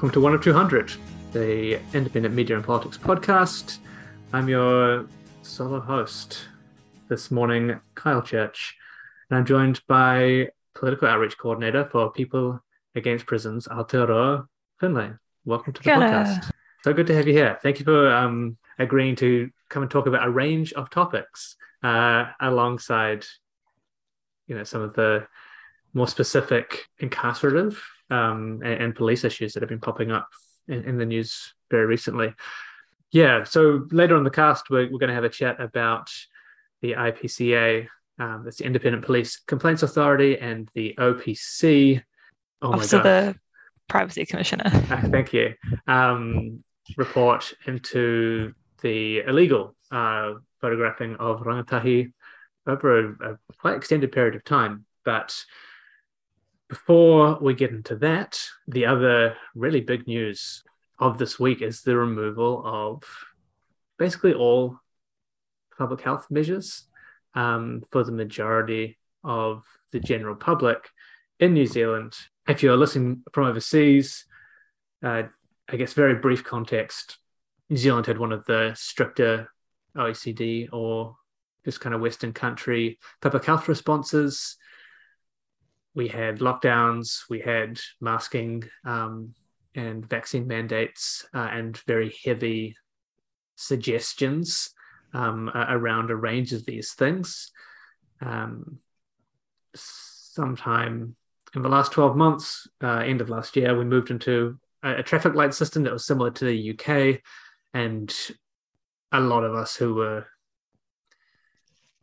welcome to One of 200, the independent media and politics podcast. I'm your solo host this morning, Kyle Church, and I'm joined by political outreach coordinator for People Against Prisons, Aotearoa Finlay. Welcome to the Hello. podcast. So good to have you here. Thank you for um, agreeing to come and talk about a range of topics uh, alongside, you know, some of the more specific incarcerative um, and, and police issues that have been popping up in, in the news very recently. Yeah, so later on the cast, we're, we're going to have a chat about the IPCA, um, that's the Independent Police Complaints Authority, and the OPC. Oh my God. the Privacy Commissioner. Ah, thank you. Um, report into the illegal uh, photographing of rangatahi over a, a quite extended period of time. But before we get into that, the other really big news of this week is the removal of basically all public health measures um, for the majority of the general public in New Zealand. If you're listening from overseas, uh, I guess very brief context, New Zealand had one of the stricter OECD or just kind of Western country public health responses. We had lockdowns, we had masking um, and vaccine mandates, uh, and very heavy suggestions um, around a range of these things. Um, sometime in the last 12 months, uh, end of last year, we moved into a, a traffic light system that was similar to the UK. And a lot of us who were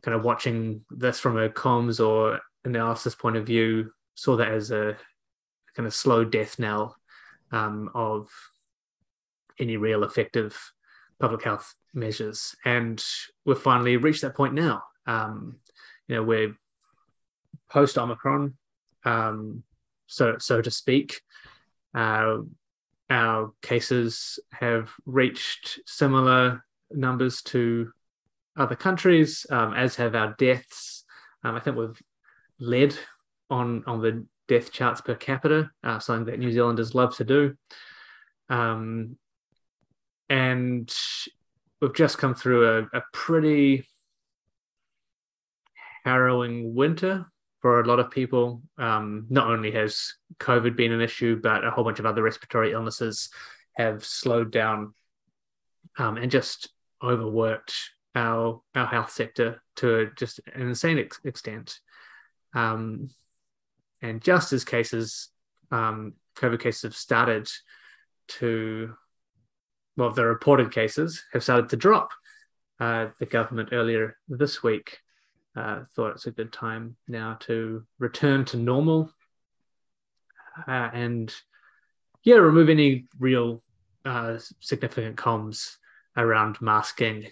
kind of watching this from a comms or analysis point of view saw that as a kind of slow death knell um, of any real effective public health measures. And we've finally reached that point now. Um, you know, we're post Omicron, um, so so to speak. Uh, our cases have reached similar numbers to other countries, um, as have our deaths. Um, I think we've led on on the death charts per capita, uh, something that New Zealanders love to do. Um, and we've just come through a, a pretty harrowing winter for a lot of people. Um, not only has COVID been an issue, but a whole bunch of other respiratory illnesses have slowed down um, and just overworked our our health sector to just an insane ex- extent. Um, and just as cases, um, COVID cases have started to, well, the reported cases have started to drop. Uh, the government earlier this week uh, thought it's a good time now to return to normal. Uh, and, yeah, remove any real uh, significant comms around masking,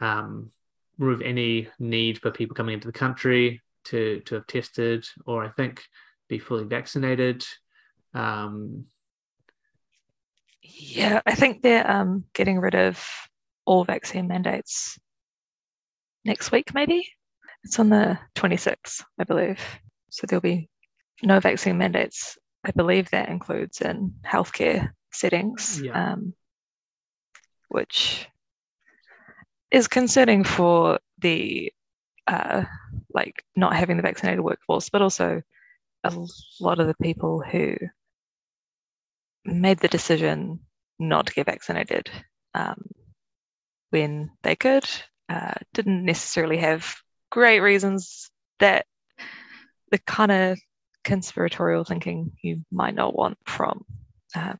um, remove any need for people coming into the country to to have tested or I think be fully vaccinated. Um, Yeah, I think they're um, getting rid of all vaccine mandates next week, maybe. It's on the 26th, I believe. So there'll be no vaccine mandates. I believe that includes in healthcare settings, Yeah. um, which is concerning for the uh, like not having the vaccinated workforce, but also a lot of the people who made the decision not to get vaccinated um, when they could, uh, didn't necessarily have great reasons that the kind of conspiratorial thinking you might not want from, um,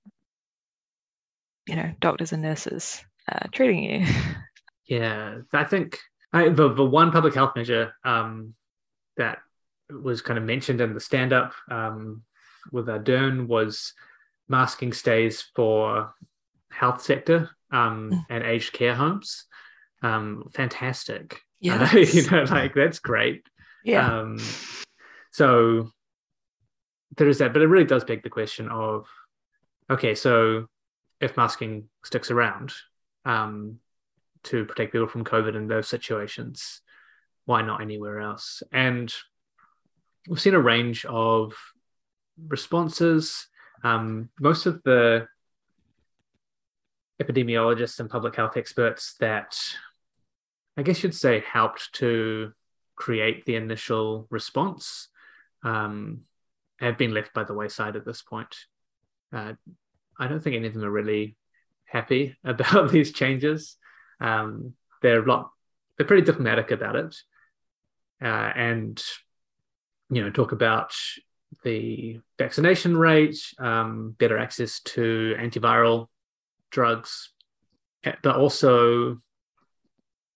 you know, doctors and nurses uh, treating you. Yeah, I think I, the the one public health measure um, that was kind of mentioned in the stand up um, with Ardern was masking stays for health sector um, Mm. and aged care homes. Um, fantastic. Yeah, Uh, you know, like that's great. yeah, Um, so there is that, but it really does beg the question of, okay, so if masking sticks around um, to protect people from COVID in those situations, why not anywhere else? And we've seen a range of responses. Um, most of the epidemiologists and public health experts that I guess you'd say helped to create the initial response um, have been left by the wayside at this point. Uh, I don't think any of them are really happy about these changes. Um, they're a lot, they're pretty diplomatic about it, uh, and you know talk about the vaccination rate, um, better access to antiviral drugs, but also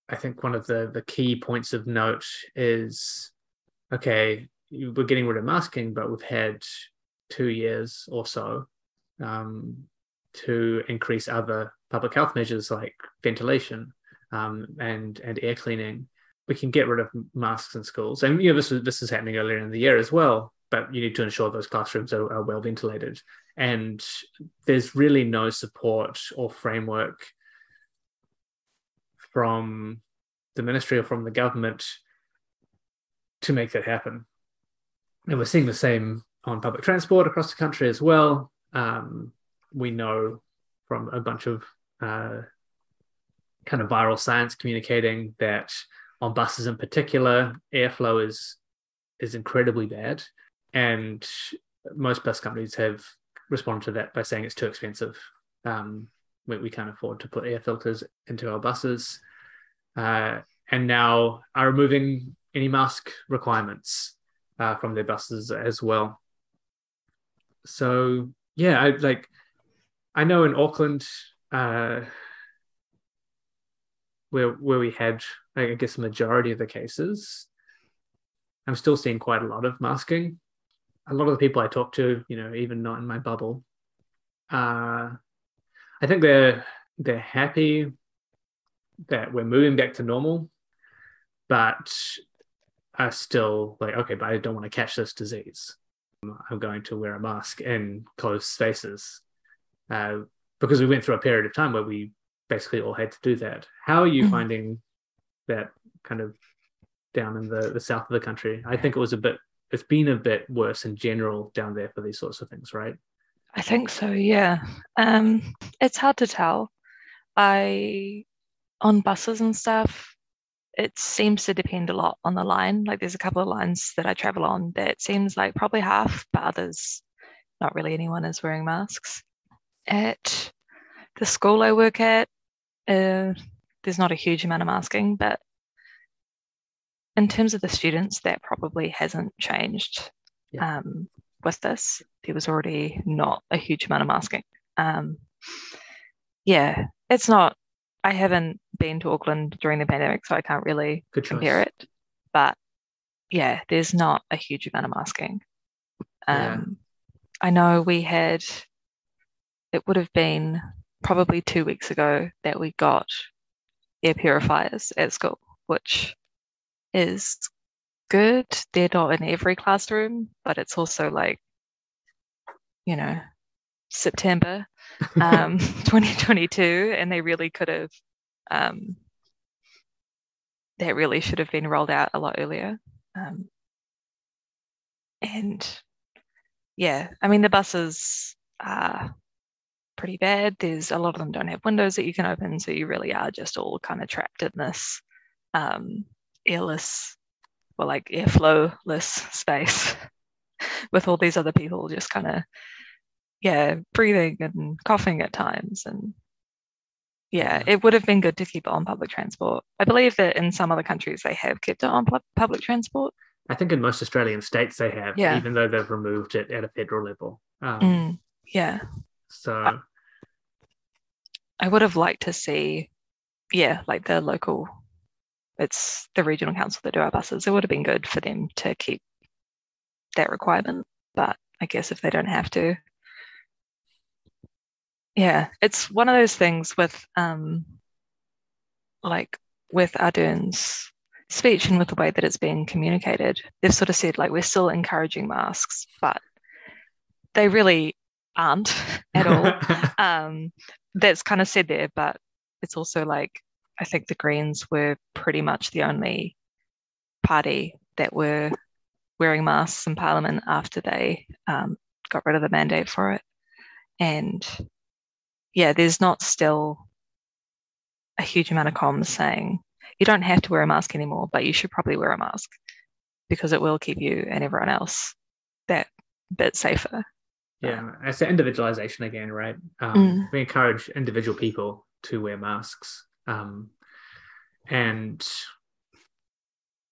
I think one of the the key points of note is okay, we're getting rid of masking, but we've had two years or so. Um, to increase other public health measures like ventilation um, and and air cleaning. We can get rid of masks in schools, and you know this is this is happening earlier in the year as well. But you need to ensure those classrooms are, are well ventilated, and there's really no support or framework from the ministry or from the government to make that happen. And we're seeing the same on public transport across the country as well. Um, we know from a bunch of uh, kind of viral science communicating that on buses in particular, airflow is is incredibly bad, and most bus companies have responded to that by saying it's too expensive. Um, we, we can't afford to put air filters into our buses, uh, and now are removing any mask requirements uh, from their buses as well. So yeah, I like I know in Auckland, uh, where where we had, I guess, the majority of the cases, I'm still seeing quite a lot of masking. A lot of the people I talk to, you know, even not in my bubble, uh, I think they're they're happy that we're moving back to normal, but are still like, okay, but I don't want to catch this disease. I'm going to wear a mask in closed spaces uh, because we went through a period of time where we basically all had to do that. How are you mm-hmm. finding that kind of down in the, the south of the country? I think it was a bit, it's been a bit worse in general down there for these sorts of things, right? I think so, yeah. Um, it's hard to tell. I, on buses and stuff, it seems to depend a lot on the line. Like there's a couple of lines that I travel on that seems like probably half, but others, not really anyone is wearing masks. At the school I work at, uh, there's not a huge amount of masking, but in terms of the students, that probably hasn't changed yeah. um, with this. There was already not a huge amount of masking. Um, yeah, it's not I haven't been to Auckland during the pandemic, so I can't really compare it. But yeah, there's not a huge amount of masking. Um, yeah. I know we had, it would have been probably two weeks ago that we got air purifiers at school, which is good. They're not in every classroom, but it's also like, you know, September um, 2022, and they really could have, um, that really should have been rolled out a lot earlier. Um, and yeah, I mean, the buses are pretty bad. There's a lot of them don't have windows that you can open, so you really are just all kind of trapped in this um, airless, well, like airflowless space with all these other people just kind of yeah, breathing and coughing at times. And yeah, it would have been good to keep it on public transport. I believe that in some other countries they have kept it on public transport. I think in most Australian states they have, yeah. even though they've removed it at a federal level. Um, mm, yeah. So I, would have liked to see, yeah, like the local, it's the regional council that do our buses. It would have been good for them to keep that requirement. But I guess if they don't have to, yeah, it's one of those things with um, like with Ardern's speech and with the way that it's being communicated. They've sort of said like we're still encouraging masks, but they really aren't at all. um, that's kind of said there, but it's also like I think the Greens were pretty much the only party that were wearing masks in Parliament after they um, got rid of the mandate for it. And yeah, there's not still a huge amount of comms saying you don't have to wear a mask anymore, but you should probably wear a mask because it will keep you and everyone else that bit safer. Yeah, it's the individualization again, right? Um, Mm. We encourage individual people to wear masks, um, and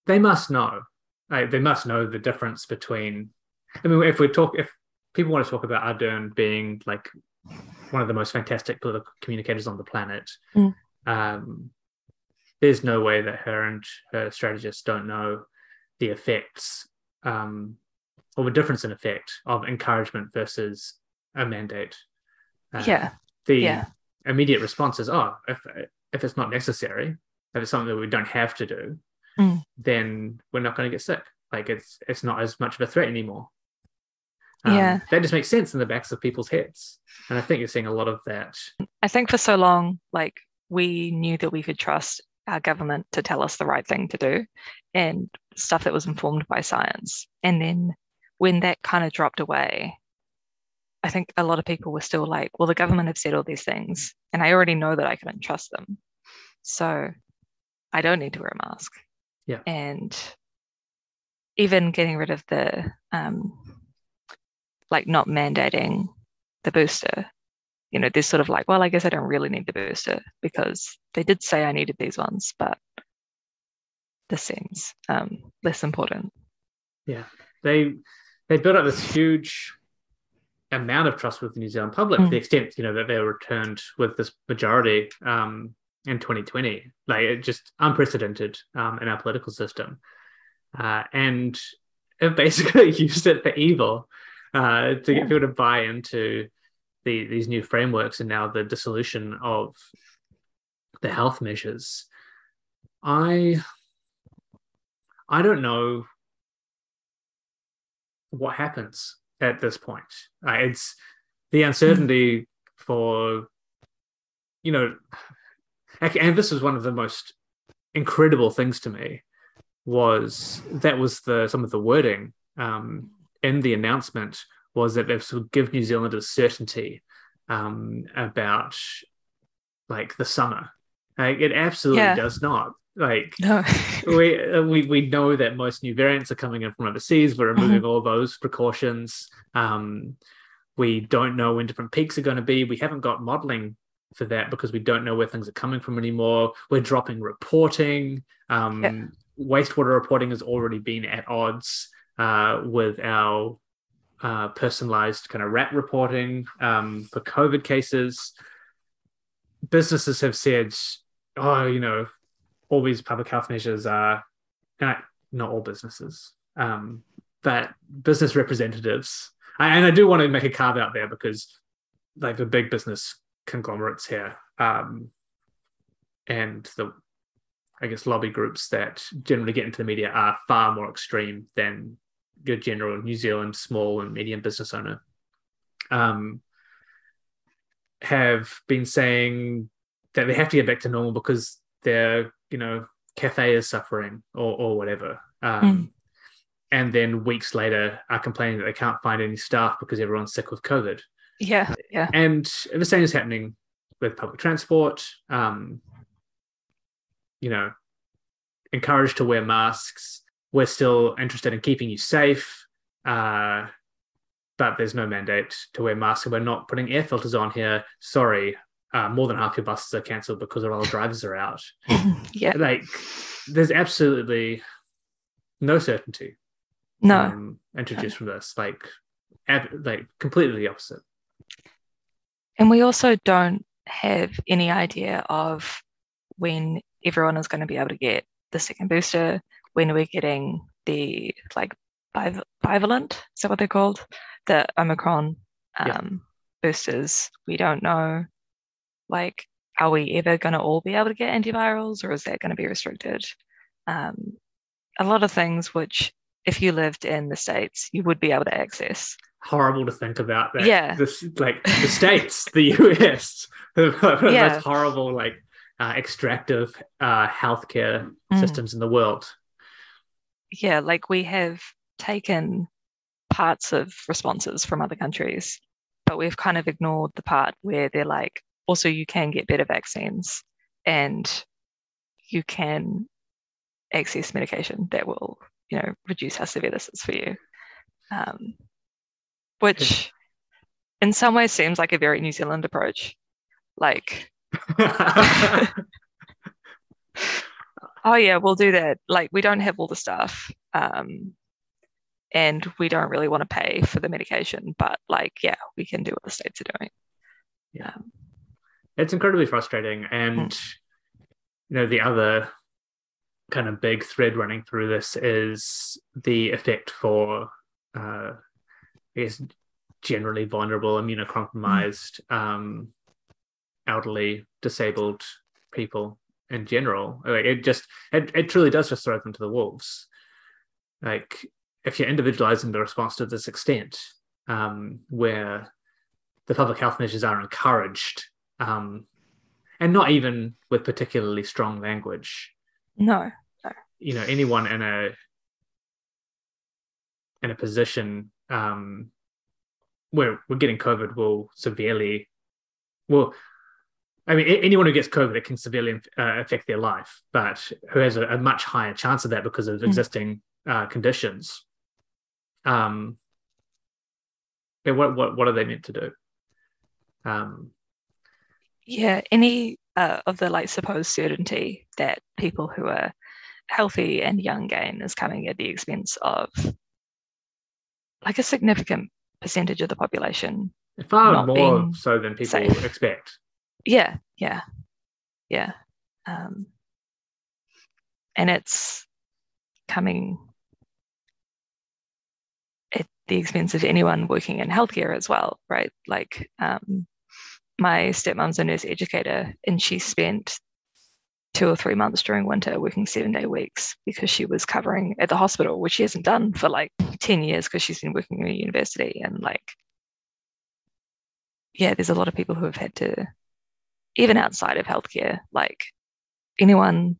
they must know. Like, they must know the difference between. I mean, if we talk, if people want to talk about Ardern being like one of the most fantastic political communicators on the planet, Mm. um, there's no way that her and her strategists don't know the effects um, or the difference in effect of encouragement versus a mandate. Uh, Yeah, The yeah. immediate response is, oh, if if it's not necessary, if it's something that we don't have to do, Mm. then we're not going to get sick. Like it's it's not as much of a threat anymore. Um, Yeah. that just makes sense in the backs of people's heads, and I think you're seeing a lot of that. I think for so long, like we knew that we could trust our government to tell us the right thing to do and stuff that was informed by science. And then when that kind of dropped away, I think a lot of people were still like, well, the government have said all these things, and I already know that I couldn't trust them. So I don't need to wear a mask. Yeah. And even getting rid of the um, like not mandating the booster you know, there's sort of like, well, I guess I don't really need the booster because they did say I needed these ones, but this seems um, less important. Yeah. They they built up this huge amount of trust with the New Zealand public Mm. to the extent you know that they were returned with this majority um, in 2020, like it just unprecedented um, in our political system, uh, and it basically used it for evil uh, to Yeah. get people to buy into the, these new frameworks and now the dissolution of the health measures. I I don't know what happens at this point. Uh, it's the uncertainty for, you know, and this was one of the most incredible things to me was that was the some of the wording um, in the announcement was that they've sort of give New Zealanders certainty um, about like the summer. Like it absolutely Yeah. does not. Like No. we, uh, we we know that most new variants are coming in from overseas. We're removing all those precautions. Um, we don't know when different peaks are going to be. We haven't got modeling for that because we don't know where things are coming from anymore. We're dropping reporting. Um, Yeah. Wastewater reporting has already been at odds uh, with our uh, personalized kind of RAT reporting um, for COVID cases. Businesses have said, oh, you know, all these public health measures are not, not all businesses, um, but business representatives. And I do want to make a carve out there because, like, the big business conglomerates here um, and the, I guess, lobby groups that generally get into the media are far more extreme than your general New Zealand small and medium business owner. Um, have been saying that they have to get back to normal because their you know cafe is suffering or or whatever. Um, and then weeks later are complaining that they can't find any staff because everyone's sick with covid. Yeah. Yeah. and the same is happening with public transport. Um, you know encouraged to wear masks. We're still interested in keeping you safe uh, but there's no mandate to wear masks. And we're not putting air filters on here. Sorry uh, more than half your buses are cancelled because all the drivers are out yeah. like there's absolutely no certainty No. um, introduced from this like ab- like completely the opposite And we also don't have any idea of when everyone is going to be able to get the second booster, when we're getting the like biv- bivalent, is that what they're called? The Omicron um, Yeah. boosters. We don't know. Like, are we ever going to all be able to get antivirals or is that going to be restricted? Um, a lot of things which, if you lived in the States, you would be able to access. horrible to think about that Yeah. this like the states the us the Yeah. most horrible like uh, extractive uh, healthcare Mm. systems in the world yeah, like we have taken parts of responses from other countries, but we've kind of ignored the part where they're like, also you can get better vaccines and you can access medication that will, you know, reduce how severe this is for you. Um, which in some ways seems like a very New Zealand approach. Like, oh yeah, we'll do that. Like, we don't have all the stuff. Um, and we don't really want to pay for the medication, but like, yeah, we can do what the states are doing. Yeah. Um, it's incredibly frustrating. And, mm. you know, the other kind of big thread running through this is the effect for, uh, I guess, generally vulnerable, immunocompromised, mm. um, elderly, disabled people in general. Like it just, it, it truly does just throw them to the wolves. Like if you're individualizing the response to this extent, um, where the public health measures are encouraged, um, and not even with particularly strong language. No, no. You know, anyone in a in a position um, where we're getting COVID will severely, well, I mean, anyone who gets COVID, it can severely uh, affect their life, but who has a, a, much higher chance of that because of mm. existing uh, conditions um, what what what are they meant to do? Um, yeah, any uh, of the like supposed certainty that people who are healthy and young gain is coming at the expense of like a significant percentage of the population. Far more so than people safe. expect. Yeah, yeah, yeah. Um, and it's coming at the expense of anyone working in healthcare as well, right? Like um, my stepmom's a nurse educator, and she spent two or three months during winter working seven day weeks because she was covering at the hospital, which she hasn't done for like 10 years because she's been working in a university. And like, yeah, there's a lot of people who have had to, even outside of healthcare, like anyone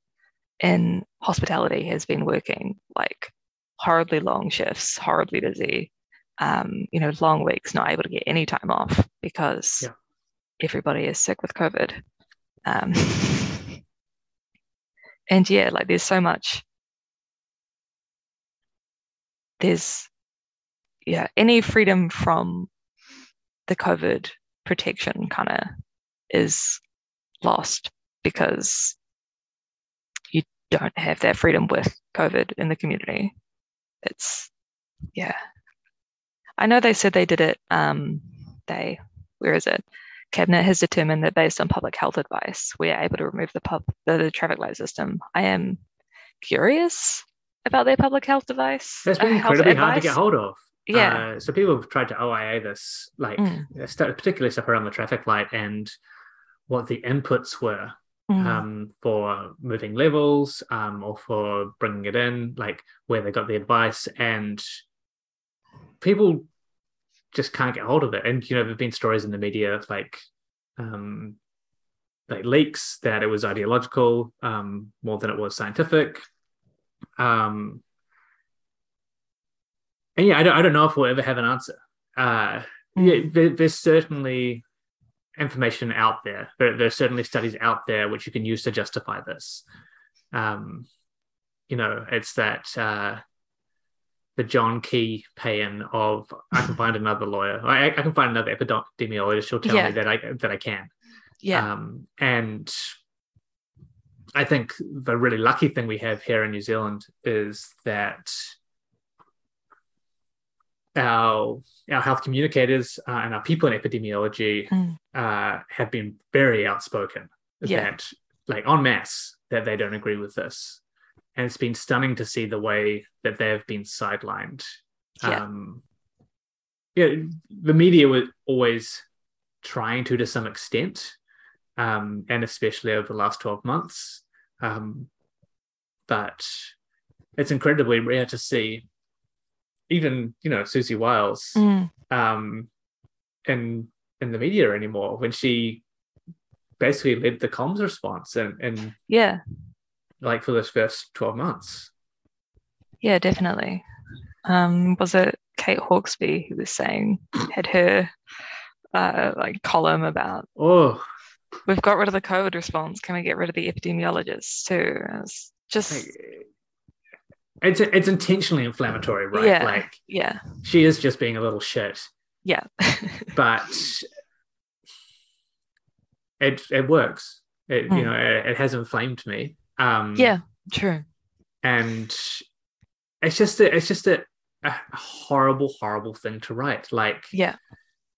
in hospitality has been working like horribly long shifts, horribly busy, um, you know, long weeks, not able to get any time off because yeah. Everybody is sick with COVID. Um, and yeah, like there's so much. There's, yeah, any freedom from the COVID protection kind of is lost because you don't have that freedom with COVID in the community. It's, yeah, I know they said they did it. Um, they, where is it? Cabinet has determined that based on public health advice, we are able to remove the pub the, the traffic light system. I am curious about their public health device. That's been uh, incredibly hard to get hold of. Yeah. Uh, so people have tried to OIA this, like mm. particularly stuff around the traffic light and what the inputs were mm. um, for moving levels um, or for bringing it in, like where they got the advice. And people just can't get hold of it. And you know, there've been stories in the media like um, like leaks that it was ideological um, more than it was scientific. Um, and yeah, I don't, I don't know if we'll ever have an answer. Uh, yeah, there, there's certainly information out there. there. There's certainly studies out there which you can use to justify this. Um, you know, it's that uh, the John Key paean of I can find another lawyer. I, I can find another epidemiologist who'll tell yeah. me that I that I can. Yeah. Um, and I think the really lucky thing we have here in New Zealand is that our our health communicators uh, and our people in epidemiology mm. uh, have been very outspoken yeah. that, like en masse, that they don't agree with this and it's been stunning to see the way that they've been sidelined. Yeah. Um, yeah, the media was always trying to, to some extent, um, and especially over the last twelve months. Um, but it's incredibly rare to see, even you know Siouxsie Wiles, mm. um, in in the media anymore when she basically led the comms response and and yeah like for those first 12 months. Yeah, definitely. Um, was it Kate Hawkesby who was saying had her uh, like column about oh we've got rid of the COVID response. Can we get rid of the epidemiologists too? It's just it's it's intentionally inflammatory, right? Yeah. Like yeah, she is just being a little shit, yeah, but it it works. It you Mm. know it, it has inflamed me. Um, yeah. True. and it's just a, it's just a, a horrible horrible thing to write. Like Yeah,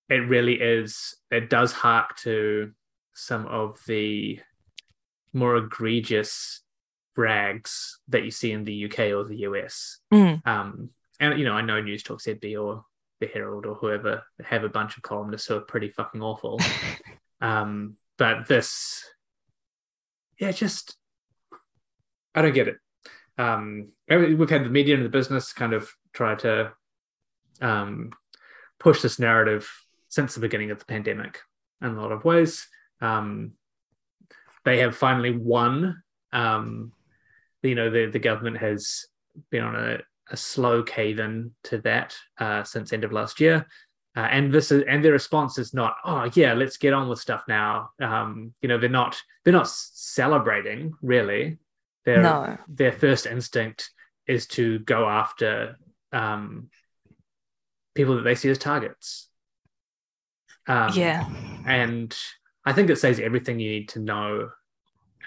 it really is it does hark to some of the more egregious rags that you see in the UK or the US. Mm. Um, and you know, I know News Talk ZB or the Herald or whoever have a bunch of columnists who are pretty fucking awful. um, but this, yeah, just I don't get it. Um, we've had the media and the business kind of try to um, push this narrative since the beginning of the pandemic in a lot of ways. Um, they have finally won. Um, you know, the, the government has been on a, a slow cave in to that uh, since end of last year. Uh, and this is and their response is not oh yeah let's get on with stuff now um, you know they're not they're not celebrating really their No. their first instinct is to go after um, people that they see as targets um, yeah. and I think it says everything you need to know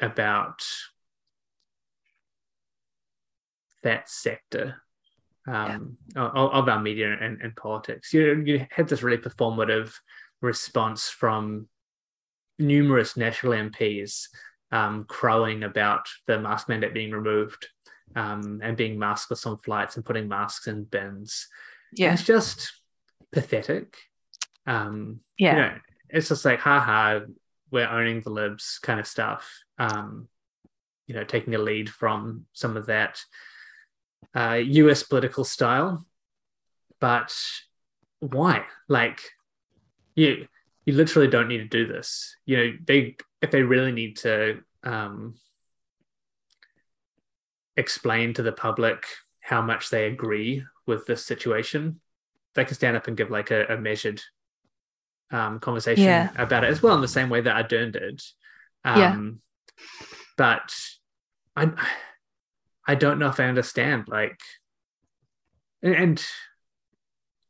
about that sector um, of, of our media and, and politics. You you had this really performative response from numerous national MPs um, crowing about the mask mandate being removed um, and being maskless on flights and putting masks in bins. Yeah. It's just pathetic. Um, Yeah. you know, it's just like, haha, we're owning the libs kind of stuff. Um, you know, taking a lead from some of that uh, US political style. But why? Like, you you literally don't need to do this. You know, they if they really need to um, explain to the public how much they agree with this situation, they can stand up and give like a, a measured um, conversation Yeah. about it as well in the same way that Ardern did. Um, Yeah. But I, I don't know if I understand. Like, and, and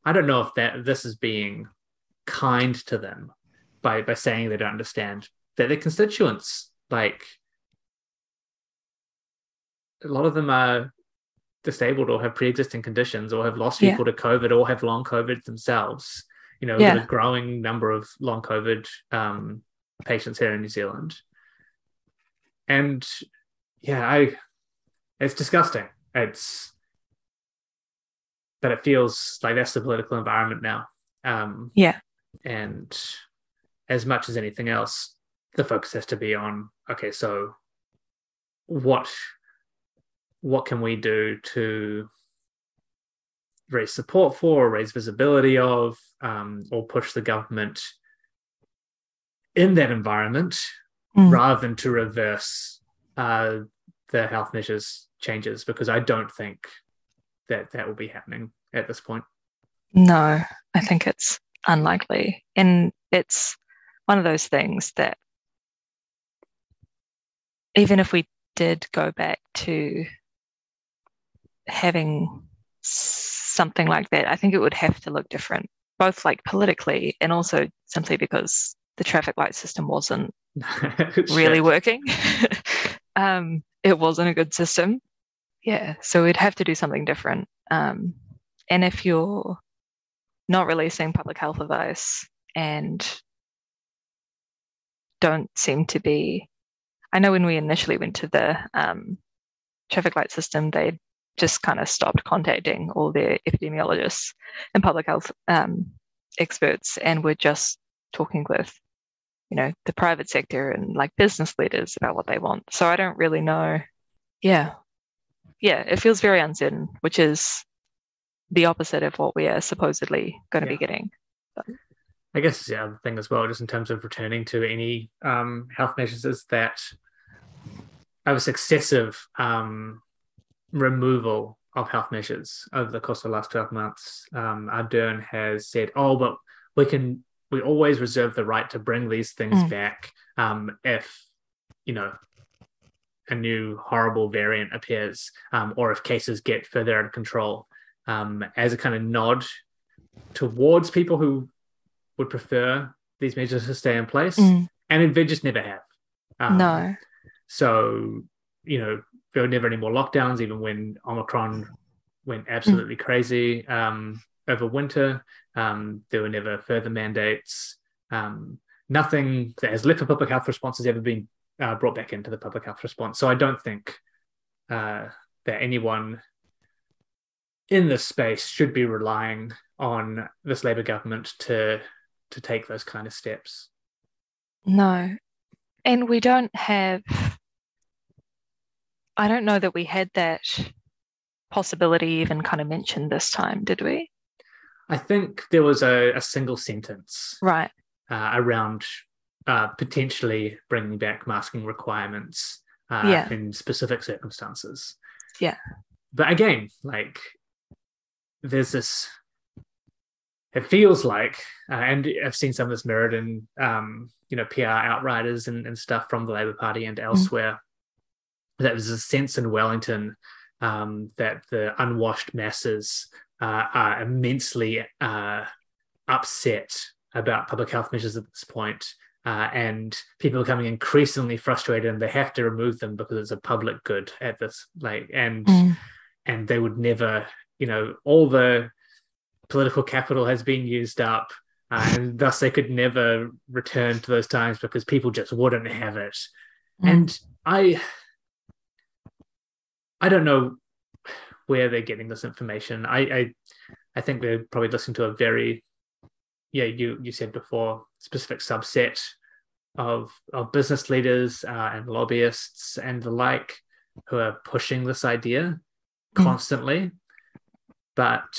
I don't know if that this is being kind to them by by saying they don't understand that their constituents like a lot of them are disabled or have pre-existing conditions or have lost Yeah. people to covid or have long covid themselves you know Yeah. a growing number of long covid um, patients here in new zealand and yeah i it's disgusting it's but it feels like that's the political environment now um, Yeah. and as much as anything else the focus has to be on okay so what what can we do to raise support for or raise visibility of um, or push the government in that environment Mm. rather than to reverse uh, the health measures changes because i don't think that that will be happening at this point No, I think it's unlikely. And it's one of those things that even if we did go back to having something like that, I think it would have to look different, both like politically and also simply because the traffic light system wasn't really working. um, it wasn't a good system. Yeah, so we'd have to do something different. Um, and if you're not releasing public health advice and don't seem to be, I know when we initially went to the um, traffic light system, they just kind of stopped contacting all their epidemiologists and public health um, experts and were just talking with you know the private sector and like business leaders about what they want. So i don't really know. Yeah. Yeah it feels very uncertain which is the opposite of what we are supposedly going to Yeah. be getting. I guess the other thing as well, just in terms of returning to any um, health measures, is that of successive um, removal of health measures over the course of the last 12 months, um, Ardern has said, oh, but we can, we always reserve the right to bring these things Mm. back um, if you know a new horrible variant appears um, or if cases get further out of control um, as a kind of nod towards people who would prefer these measures to stay in place Mm. and they just never have Um, no. So you know there were never any more lockdowns even when omicron went absolutely crazy um, over winter. Um, there were never further mandates. Um, nothing that has left a public health response has ever been uh, brought back into the public health response. So i don't think uh, that anyone in this space should be relying on this labor government to to take those kind of steps. No. And we don't have, I don't know that we had that possibility even kind of mentioned this time, did we? I think there was a, a single sentence Right. uh, around uh, potentially bringing back masking requirements uh, Yeah. in specific circumstances. Yeah. But again, like there's this, it feels like, uh, and I've seen some of this mirrored in, um, you know, PR outriders and, and stuff from the Labour Party and elsewhere. That there's a sense in Wellington um, that the unwashed masses uh, are immensely uh, upset about public health measures at this point, uh, and people are becoming increasingly frustrated, and they have to remove them because it's a public good at this like, and Mm. and they would never, you know, all the political capital has been used up. Uh, and thus, they could never return to those times because people just wouldn't have it. Mm. And I, I don't know where they're getting this information. I, I, I think they're probably listening to a very, yeah, you you said before, specific subset of of business leaders uh, and lobbyists and the like who are pushing this idea Mm. constantly, but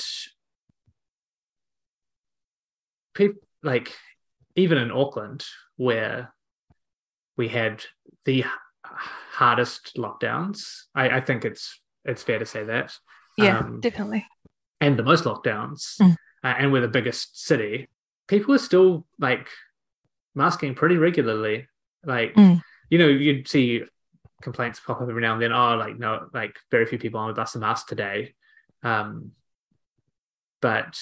people like even in Auckland where we had the hardest lockdowns. I, I think it's it's fair to say that. Yeah, Um, definitely. and the most lockdowns, Mm. uh, and we're the biggest city, people are still like masking pretty regularly. Like, Mm. you know, you'd see complaints pop up every now and then. Oh, like no, like very few people on the bus are masked today. Um, but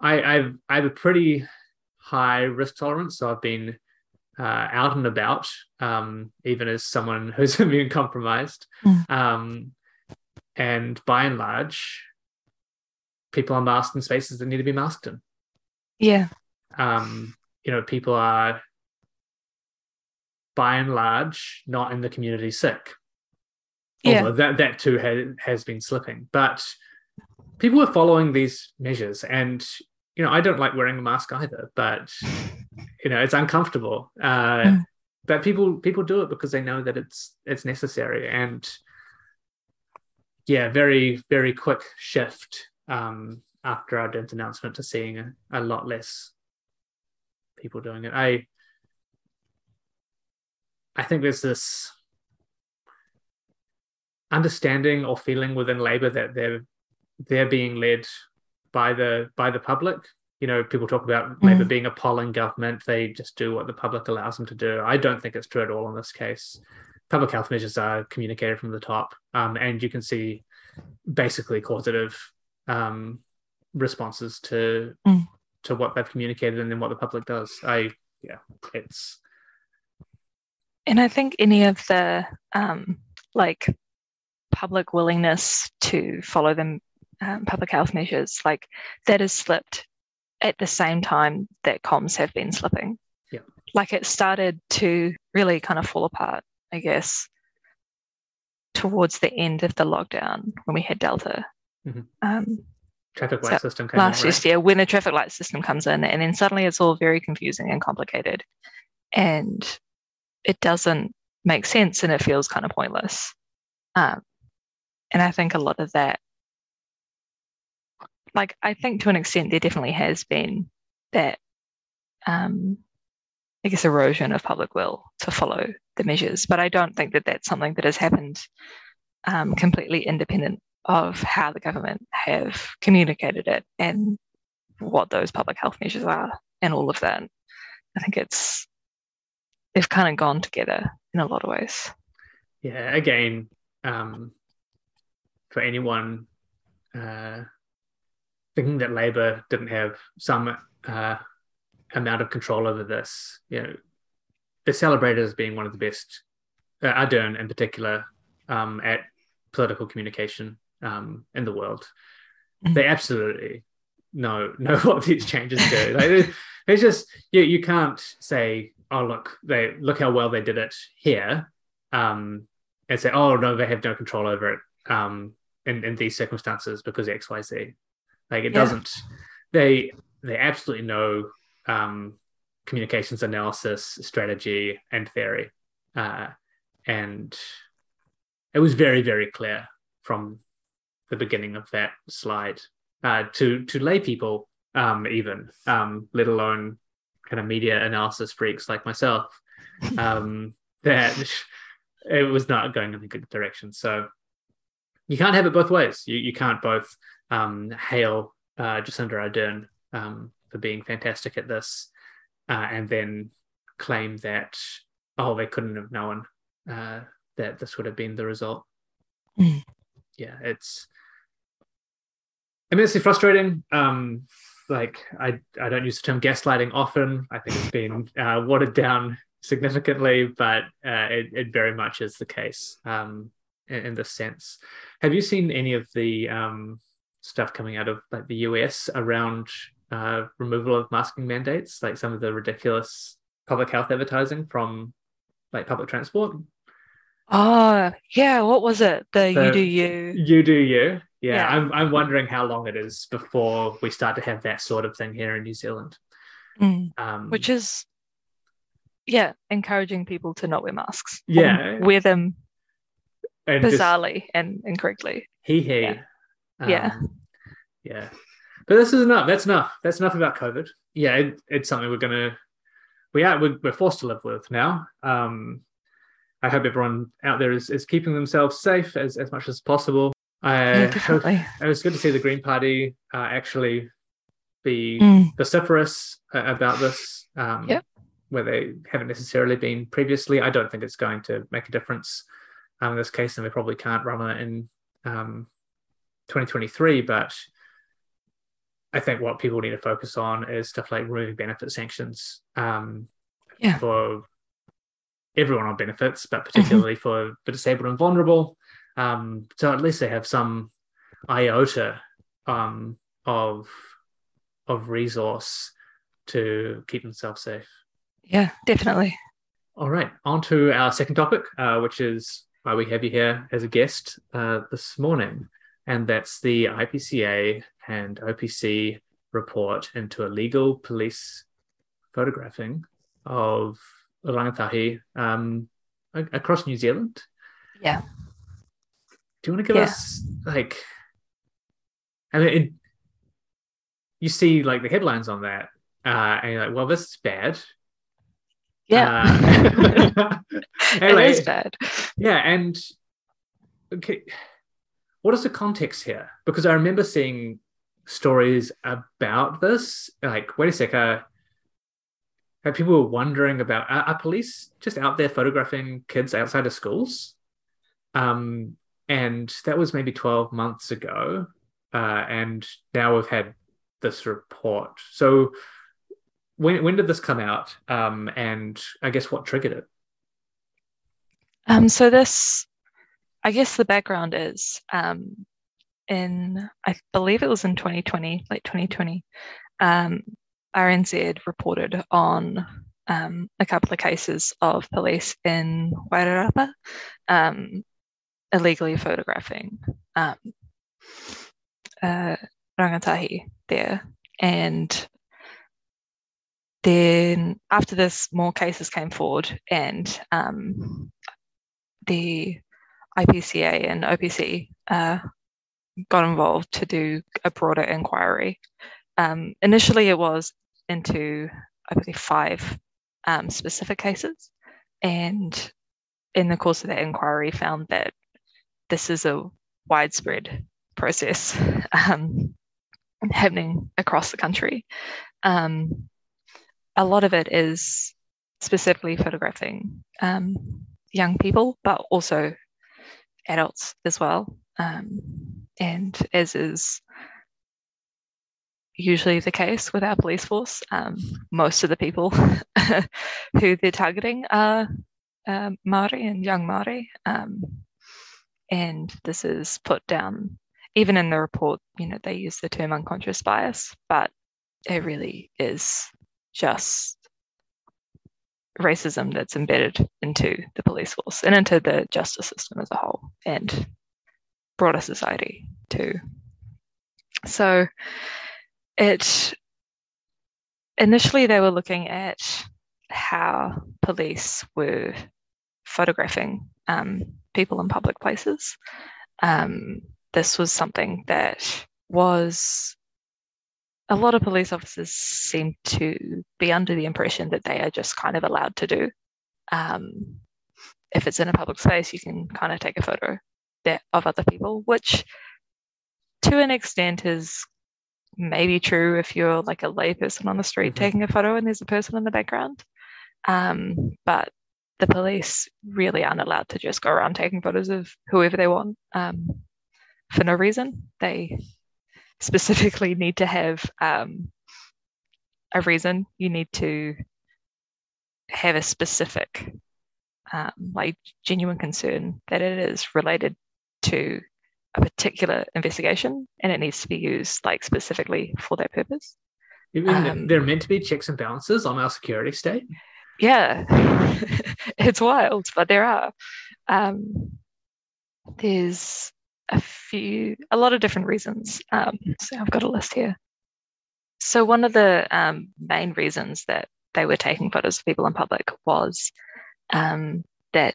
I, I've I have a pretty high risk tolerance, so I've been uh, out and about, um, even as someone who's immune compromised. Mm. Um, and by and large, people are masked in spaces that need to be masked in. Yeah. Um, you know, people are by and large not in the community sick. Yeah. Although that that too has has been slipping. But people are following these measures and you know, I don't like wearing a mask either, but you know, it's uncomfortable. Uh, Mm. but people people do it because they know that it's it's necessary and yeah, very very quick shift um, after Ardern announcement to seeing a, a lot less people doing it. I I think there's this understanding or feeling within Labour that they're they're being led by the by the public. You know, people talk about Mm. Labour being a polling government; they just do what the public allows them to do. I don't think it's true at all in this case. Public health measures are communicated from the top, um, and you can see basically causative um, responses to Mm. to what they've communicated and then what the public does. I yeah, it's And I think any of the um, like public willingness to follow them um, public health measures, like that has slipped at the same time that comms have been slipping. Yeah. Like it started to really kind of fall apart, I guess, towards the end of the lockdown when we had Delta. Mhm. Um, traffic light So, system came last in, right? year when a traffic light system comes in and then suddenly it's all very confusing and complicated and it doesn't make sense and it feels kind of pointless um, and i think a lot of that like i think to an extent there definitely has been that um, i guess erosion of public will to follow the measures but i don't think that that's something that has happened um, completely independent of how the government have communicated it and what those public health measures are and all of that. I think it's they've kind of gone together in a lot of ways. Yeah, again, um, for anyone uh, thinking that Labour didn't have some uh, amount of control over this, you know, they're celebrated as being one of the best, uh, Ardern in particular, um, at political communication um, in the world. Mm-hmm. They absolutely know know what these changes do. like, it's just you you can't say, oh look, they look how well they did it here, um, and say, oh no, they have no control over it um, in in these circumstances because X Y Z. Like it yeah. doesn't. They they absolutely know um, communications analysis, strategy, and theory, uh, and it was very very clear from the beginning of that slide uh, to to lay people um, even um, let alone kind of media analysis freaks like myself um, that it was not going in a good direction so you can't have it both ways you, you can't both um, hail uh, Jacinda Ardern um, for being fantastic at this uh, and then claim that oh they couldn't have known uh, that this would have been the result mm. yeah it's immensely frustrating. Um, like I, I don't use the term gaslighting often. I think it's been uh, watered down significantly, but uh, it, it very much is the case um, in, in this sense. Have you seen any of the um, stuff coming out of like the US around uh, removal of masking mandates, like some of the ridiculous public health advertising from like public transport? Oh, yeah. What was it? The, the you do you. You do you yeah, yeah, I'm I'm wondering how long it is before we start to have that sort of thing here in New Zealand. Mm. Um, Which is, yeah, encouraging people to not wear masks. Yeah, wear them and bizarrely just, and incorrectly. He he. Yeah. Um, yeah. yeah. But this is enough. That's enough. That's enough about COVID. Yeah, it, it's something we're gonna we are we're, we're forced to live with now. Um, I hope everyone out there is, is keeping themselves safe as, as much as possible. I yeah, it was good to see the Green Party uh, actually be mm. vociferous uh, about this, um, yep. where they haven't necessarily been previously. I don't think it's going to make a difference um, in this case, and we probably can't run it in um, 2023. But I think what people need to focus on is stuff like removing benefit sanctions um, yeah. for everyone on benefits, but particularly mm-hmm. for the disabled and vulnerable. Um, so at least they have some iota um, of of resource to keep themselves safe. Yeah, definitely. All right, on to our second topic, uh, which is why we have you here as a guest uh, this morning, and that's the IPCA and OPC report into illegal police photographing of rangatahi um, across New Zealand. Yeah. Do you want to give yeah. us like? I mean, it, you see like the headlines on that, uh, and you're like, "Well, this is bad." Yeah, uh, it is bad. Yeah, and okay, what is the context here? Because I remember seeing stories about this. Like, wait a sec, uh, people were wondering about are, are, police just out there photographing kids outside of schools? Um, and that was maybe 12 months ago uh, and now we've had this report so when, when did this come out um, and i guess what triggered it um, so this i guess the background is um, in i believe it was in 2020 late 2020 um, rnz reported on um, a couple of cases of police in wairarapa um, illegally photographing um, uh, rangatahi there. And then after this, more cases came forward, and um, the IPCA and OPC uh, got involved to do a broader inquiry. Um, initially, it was into, I believe, five um, specific cases, and in the course of that inquiry, found that this is a widespread process um, happening across the country. Um, a lot of it is specifically photographing um, young people, but also adults as well. Um, and as is usually the case with our police force, um, most of the people who they're targeting are um, Maori and young Maori. Um, and this is put down, even in the report, you know, they use the term unconscious bias, but it really is just racism that's embedded into the police force and into the justice system as a whole and broader society too. So it initially they were looking at how police were photographing um, people in public places. Um, this was something that was a lot of police officers seem to be under the impression that they are just kind of allowed to do. Um, if it's in a public space, you can kind of take a photo of other people, which to an extent is maybe true if you're like a layperson on the street mm-hmm. taking a photo and there's a person in the background. Um, but the police really aren't allowed to just go around taking photos of whoever they want um, for no reason. They specifically need to have um, a reason. You need to have a specific, um, like, genuine concern that it is related to a particular investigation and it needs to be used like specifically for that purpose. You mean um, they're meant to be checks and balances on our security state? Yeah, it's wild, but there are. Um, there's a few, a lot of different reasons. Um, so I've got a list here. So one of the um, main reasons that they were taking photos of people in public was um, that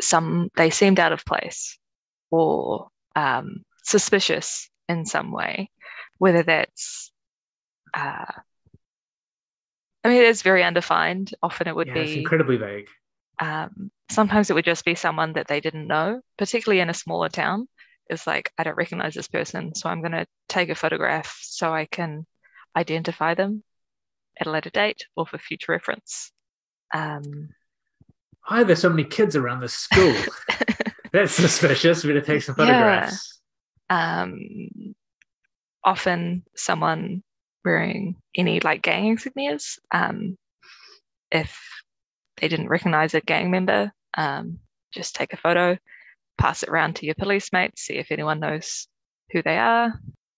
some they seemed out of place or um, suspicious in some way, whether that's uh, I mean, it's very undefined. Often it would yeah, be it's incredibly vague. Um, sometimes it would just be someone that they didn't know, particularly in a smaller town. It's like, I don't recognize this person, so I'm going to take a photograph so I can identify them at a later date or for future reference. Um, Why are there so many kids around the school? That's suspicious. We're going to take some photographs. Yeah. Um, often someone wearing any like gang insignias. Um, if they didn't recognize a gang member, um, just take a photo, pass it around to your police mates, see if anyone knows who they are.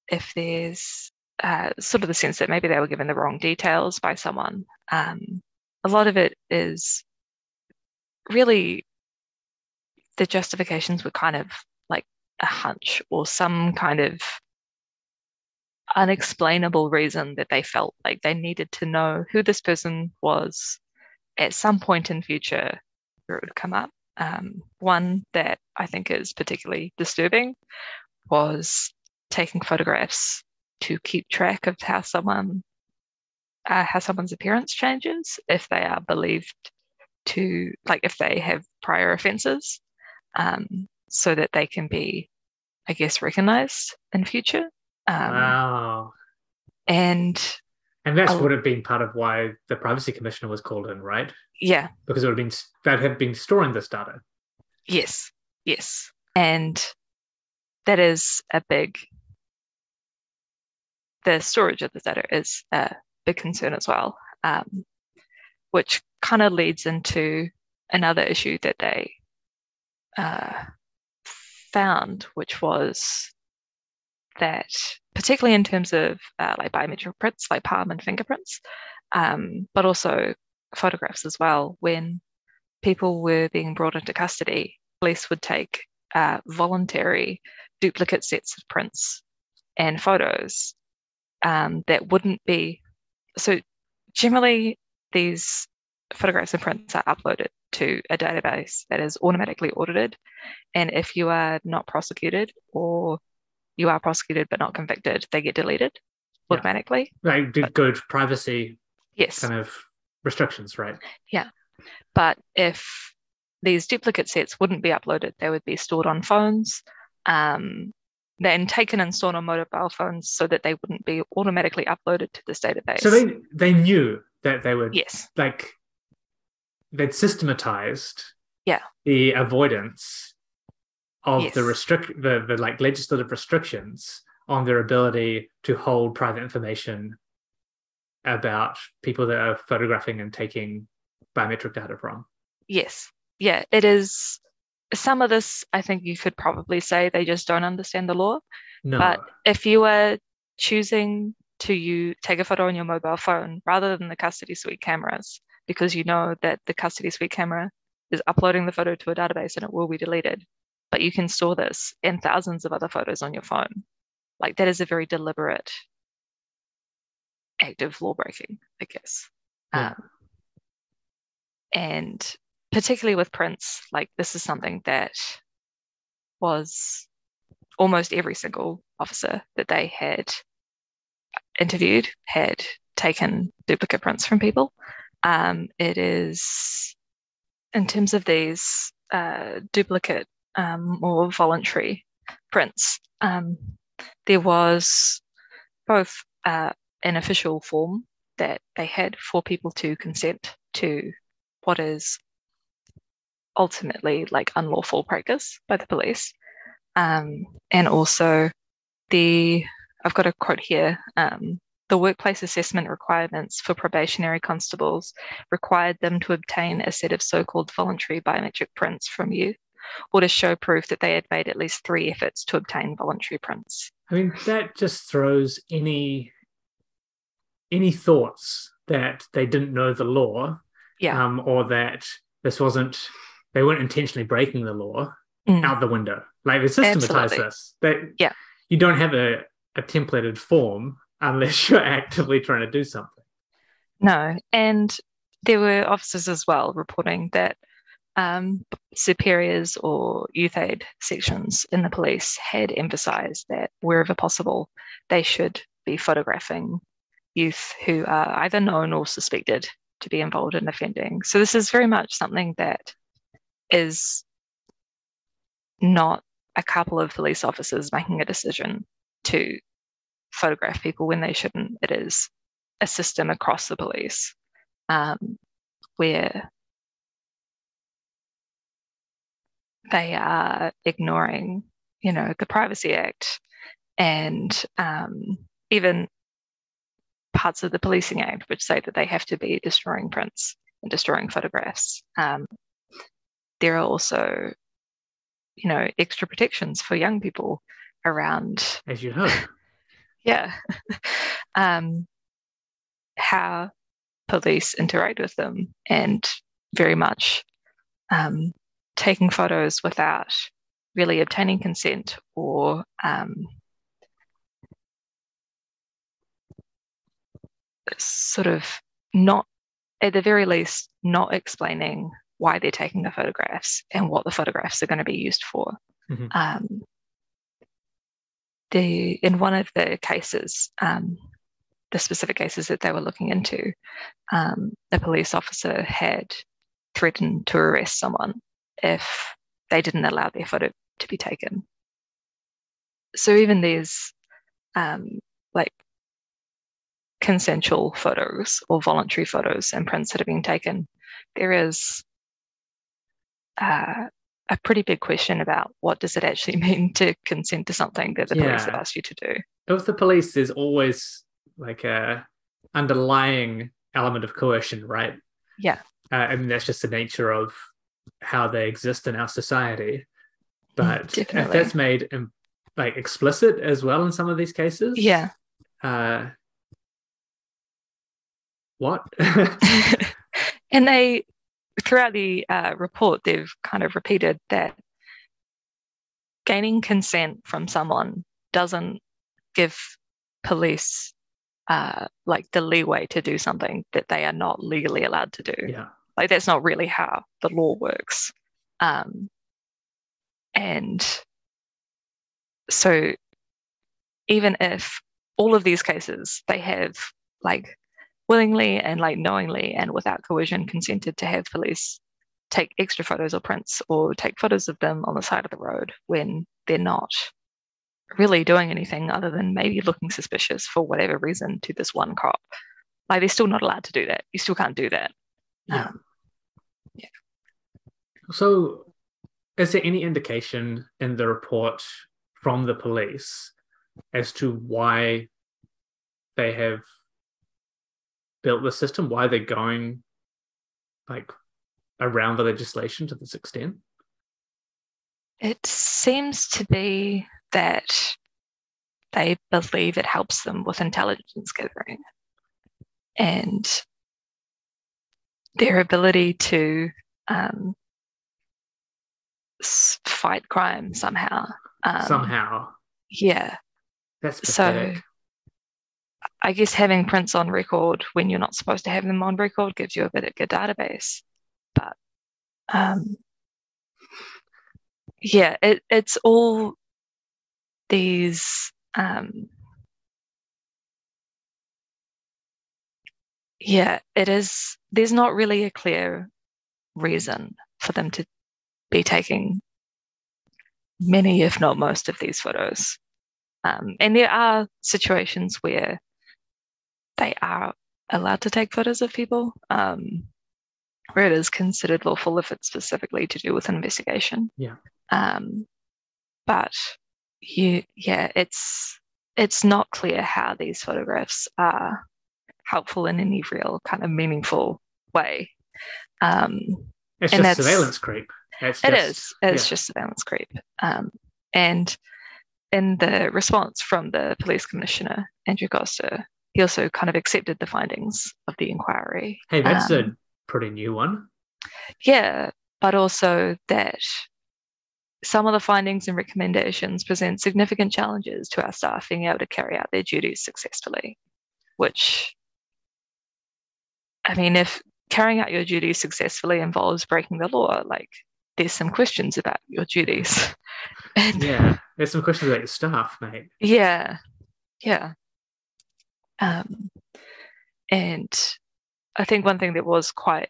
If there's uh, sort of the sense that maybe they were given the wrong details by someone, um, a lot of it is really the justifications were kind of like a hunch or some kind of unexplainable reason that they felt like they needed to know who this person was at some point in future where it would come up. Um, one that I think is particularly disturbing was taking photographs to keep track of how someone uh, how someone's appearance changes if they are believed to like if they have prior offences um, so that they can be i guess recognized in future um, wow. And and that would have been part of why the privacy commissioner was called in, right? Yeah. Because it would have been that had been storing this data. Yes. Yes. And that is a big the storage of the data is a big concern as well. Um, which kind of leads into another issue that they uh, found, which was that, particularly in terms of uh, like biometric prints, like palm and fingerprints, um, but also photographs as well, when people were being brought into custody, police would take uh, voluntary duplicate sets of prints and photos um, that wouldn't be. So, generally, these photographs and prints are uploaded to a database that is automatically audited. And if you are not prosecuted or you are prosecuted but not convicted, they get deleted yeah. automatically. Like good privacy yes. kind of restrictions, right? Yeah. But if these duplicate sets wouldn't be uploaded, they would be stored on phones. Um, then taken and stored on mobile phones so that they wouldn't be automatically uploaded to this database. So they they knew that they were yes, like they'd systematized Yeah. the avoidance of Yes. the restrict the, the like legislative restrictions on their ability to hold private information about people that are photographing and taking biometric data from. yes, yeah. It is. Some of this, I think, you could probably say they just don't understand the law. No. But if you were choosing to you take a photo on your mobile phone rather than the custody suite cameras, because you know that the custody suite camera is uploading the photo to a database and it will be deleted, but you can store this and thousands of other photos on your phone. Like that is a very deliberate act of law breaking, I guess. Yeah. Um, and particularly with prints, like this is something that was almost every single officer that they had interviewed had taken duplicate prints from people. Um, it is, in terms of these uh, duplicate um, or voluntary prints, um, there was both uh, an official form that they had for people to consent to what is ultimately like unlawful practice by the police. Um, and also the, I've got a quote here, um, the workplace assessment requirements for probationary constables required them to obtain a set of so-called voluntary biometric prints from you or to show proof that they had made at least three efforts to obtain voluntary prints. I mean, that just throws any any thoughts that they didn't know the law, Yeah. um, or that this wasn't they weren't intentionally breaking the law Mm. out the window. Like they systematize Absolutely. this. That Yeah. you don't have a, a templated form unless you're actively trying to do something. No, and there were officers as well reporting that um, superiors or youth aid sections in the police had emphasised that wherever possible, they should be photographing youth who are either known or suspected to be involved in offending. So this is very much something that is not a couple of police officers making a decision to photograph people when they shouldn't. It is a system across the police um, where they are ignoring, you know, the Privacy Act and um, even parts of the Policing Act, which say that they have to be destroying prints and destroying photographs. Um, there are also, you know, extra protections for young people around As you'd hope. yeah um, how police interact with them and very much um, taking photos without really obtaining consent or um, sort of not at the very least not explaining why they're taking the photographs and what the photographs are going to be used for Mhm. um, the in one of the cases, um, the specific cases that they were looking into, um, a police officer had threatened to arrest someone if they didn't allow their photo to be taken. So even these, um, like consensual photos or voluntary photos and prints that are being taken, there is uh, a pretty big question about what does it actually mean to consent to something that the police have Yeah. asked you to do. With the police, there's always like a underlying element of coercion, right? Yeah. Uh, I mean, that's just the nature of how they exist in our society. But if Mm, that's made like explicit as well in some of these cases, Yeah. Uh, what? and they, throughout the uh, report, they've kind of repeated that gaining consent from someone doesn't give police uh, like the leeway to do something that they are not legally allowed to do. yeah. Like that's not really how the law works. Um, and so even if all of these cases they have like willingly and like knowingly and without coercion consented to have police take extra photos or prints or take photos of them on the side of the road when they're not really doing anything other than maybe looking suspicious for whatever reason to this one cop. Like they're still not allowed to do that. You still can't do that. Yeah. Um, So, is there any indication in the report from the police as to why they have built the system? Why they're going like around the legislation to this extent? It seems to be that they believe it helps them with intelligence gathering and their ability to um, fight crime somehow. Um, Somehow, Yeah. that's So. I guess having prints on record when you're not supposed to have them on record gives you a bit of a database. But um, yeah, it, it's all these um, yeah, it is there's not really a clear reason for them to be taking many, if not most, of these photos. Um, and there are situations where they are allowed to take photos of people, um, where it is considered lawful if it's specifically to do with an investigation. Yeah. Um, but you, yeah, it's it's not clear how these photographs are helpful in any real kind of meaningful way. Um, It's and just that's- surveillance creep. It's it just, is. It's yeah. just surveillance creep. Um, and in the response from the police commissioner, Andrew Coster, he also kind of accepted the findings of the inquiry. Hey, that's a um, pretty new one. Yeah, but also that some of the findings and recommendations present significant challenges to our staff being able to carry out their duties successfully, which, I mean, if carrying out your duties successfully involves breaking the law, like there's some questions about your duties. And Yeah, there's some questions about your staff, mate. yeah, yeah. Um, and I think one thing that was quite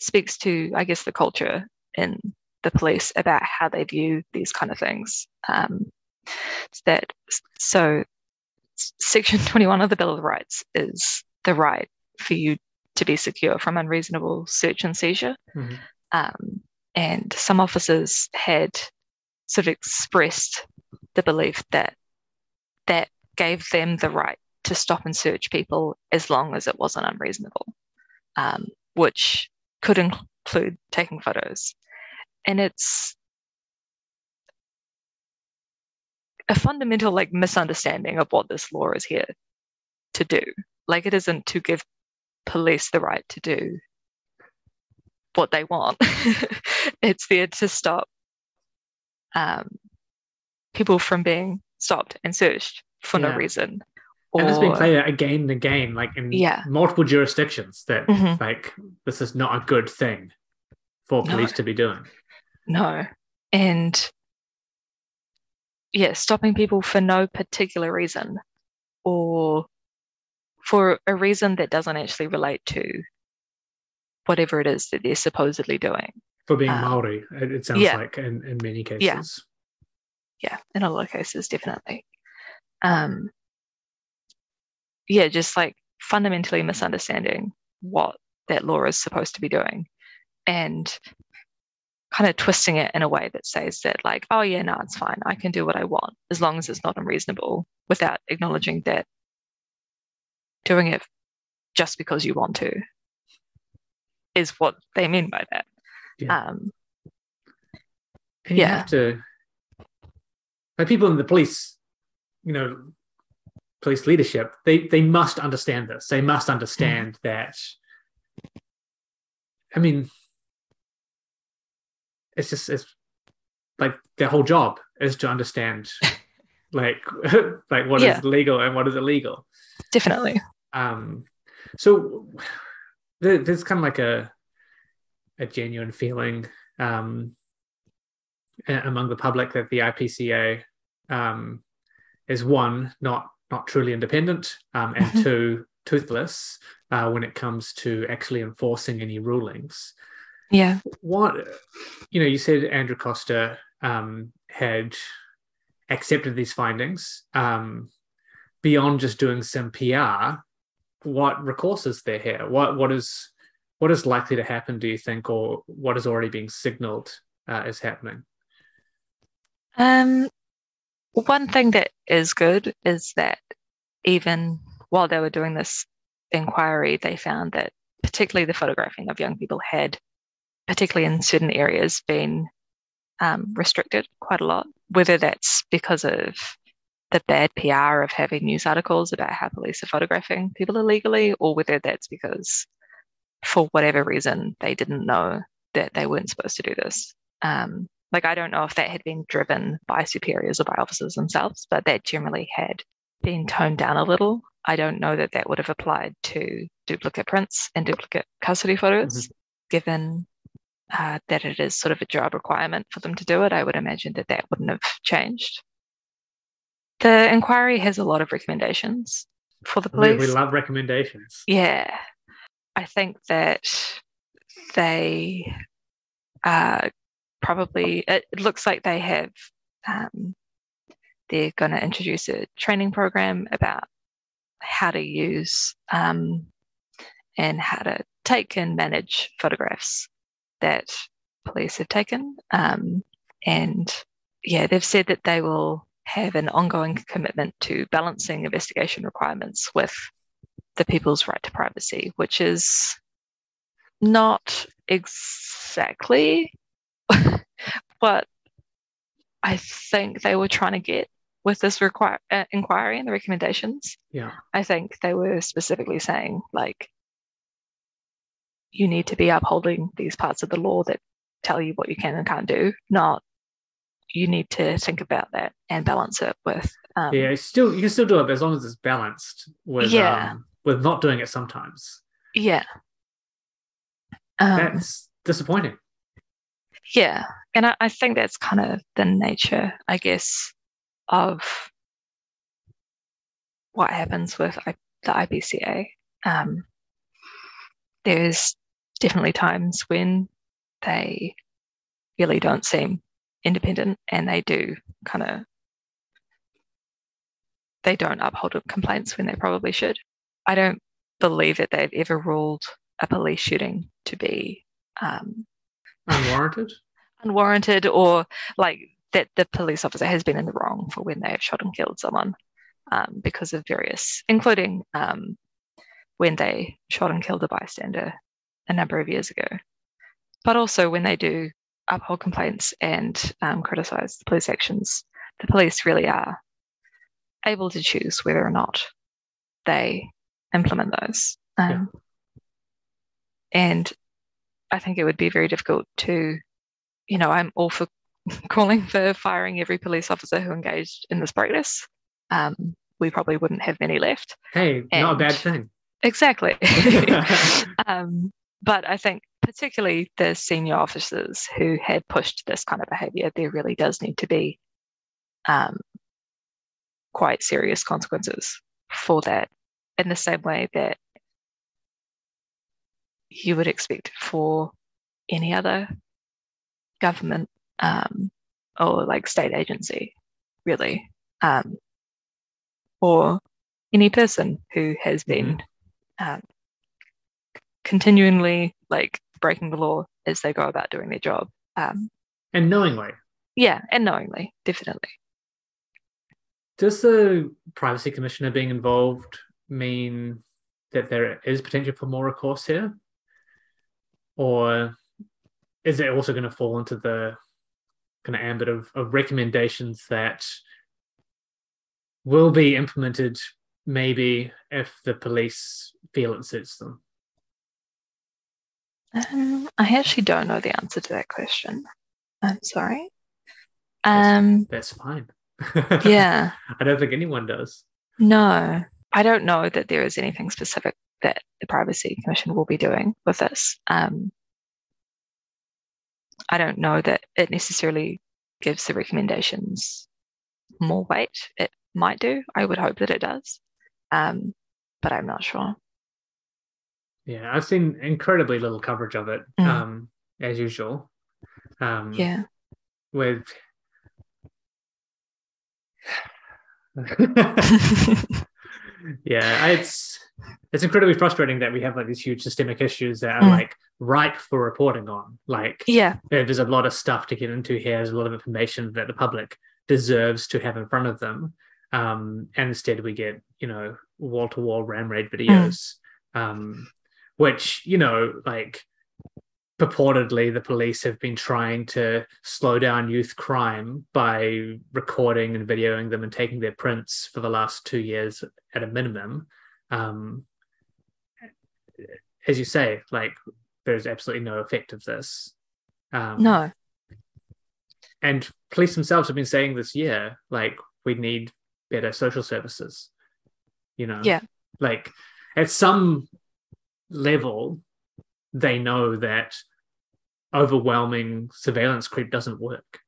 speaks to, I guess, the culture in the police about how they view these kind of things. Um, that so? Section 21 of the Bill of Rights is the right for you to be secure from unreasonable search and seizure. Mhm. Um, and some officers had sort of expressed the belief that that gave them the right to stop and search people as long as it wasn't unreasonable, um, which could include taking photos. And it's a fundamental like misunderstanding of what this law is here to do. Like it isn't to give police the right to do what they want. it's there to stop um, people from being stopped and searched for Yeah. no reason. And it's been played out again and again, like in Yeah. multiple jurisdictions, that Mhm. like this is not a good thing for No. police to be doing. No. And yeah, stopping people for no particular reason or for a reason that doesn't actually relate to whatever it is that they're supposedly doing. For being Um, Maori, it, sounds yeah. like in, in many cases. Yeah. Yeah, in a lot of cases, definitely. Um, yeah, just like fundamentally misunderstanding what that law is supposed to be doing and kind of twisting it in a way that says that, like, oh, yeah, no, it's fine. I can do what I want as long as it's not unreasonable without acknowledging that doing it just because you want to is what they mean by that. Yeah. Um, And you Yeah. have to, like people in the police, you know, police leadership, they they must understand this. They must understand that. I mean, it's just it's like their whole job is to understand, like like what is Yeah. legal and what is illegal. Definitely. Um, so there, there's kind of like a a genuine feeling um, among the public that the IPCA um, is one not not truly independent, um, and Mhm. two toothless uh, when it comes to actually enforcing any rulings. Yeah. What you know, you said Andrew Coster um, had accepted these findings, um, beyond just doing some PR, what recourse is there here? What what is what is likely to happen? Do you think, or what is already being signaled uh, is happening? Um, one thing that is good is that even while they were doing this inquiry, they found that particularly the photographing of young people had, particularly in certain areas, been um, restricted quite a lot. Whether that's because of the bad PR of having news articles about how police are photographing people illegally, or whether that's because, for whatever reason, they didn't know that they weren't supposed to do this. Um, like, I don't know if that had been driven by superiors or by officers themselves, but that generally had been toned down a little. I don't know that that would have applied to duplicate prints and duplicate custody photos, mm-hmm. given uh, that it is sort of a job requirement for them to do it. I would imagine that that wouldn't have changed. The inquiry has a lot of recommendations for the police. We, we love recommendations. Yeah. I think that they uh, probably, it looks like they have, um, they're going to introduce a training program about how to use um, and how to take and manage photographs that police have taken. Um, and yeah, they've said that they will have an ongoing commitment to balancing investigation requirements with the people's right to privacy, which is not exactly what I think they were trying to get with this require, uh, inquiry and the recommendations. Yeah. I think they were specifically saying, like, you need to be upholding these parts of the law that tell you what you can and can't do, not you need to think about that and balance it with. Um, yeah, still you can still do it as long as it's balanced with yeah. um, with not doing it sometimes. Yeah, um, that's disappointing. Yeah, and I, I think that's kind of the nature, I guess, of what happens with the IPCA. Um, there's definitely times when they really don't seem independent and they do kind of they don't uphold complaints when they probably should. I don't believe that they've ever ruled a police shooting to be um, unwarranted, unwarranted, or like that the police officer has been in the wrong for when they have shot and killed someone um, because of various, including um, when they shot and killed a bystander a number of years ago, but also when they do uphold complaints and um, criticize the police actions, the police really are able to choose whether or not they implement those. Um, yeah. And I think it would be very difficult to, you know, I'm all for calling for firing every police officer who engaged in this practice. Um, we probably wouldn't have many left. Hey, and not a bad thing. Exactly. um, but I think particularly the senior officers who had pushed this kind of behavior, there really does need to be um, quite serious consequences for that, in the same way that you would expect for any other government um, or like state agency, really, um, or any person who has been mm-hmm. um, continually like breaking the law as they go about doing their job. Um, and knowingly. Yeah, and knowingly, definitely. Does the privacy commissioner being involved mean that there is potential for more recourse here? Or is it also going to fall into the kind of ambit of, of recommendations that will be implemented maybe if the police feel it suits them? Um, I actually don't know the answer to that question. I'm sorry. Um, that's, that's fine. yeah. I don't think anyone does. No, I don't know that there is anything specific that the Privacy Commission will be doing with this. Um, I don't know that it necessarily gives the recommendations more weight. It might do. I would hope that it does, um, but I'm not sure. Yeah, I've seen incredibly little coverage of it, mm. um, as usual. Um, yeah. With yeah, it's it's incredibly frustrating that we have like these huge systemic issues that are Mm. like ripe for reporting on. Like yeah, there's a lot of stuff to get into here. There's a lot of information that the public deserves to have in front of them. Um, and instead, we get, you know, wall to wall ram raid videos, um, which, you know, like purportedly the police have been trying to slow down youth crime by recording and videoing them and taking their prints for the last two years at a minimum. Um, as you say, like there's absolutely no effect of this. Um, no, and police themselves have been saying this year, like we need better social services. You know, Yeah. like at some level, they know that overwhelming surveillance creep doesn't work.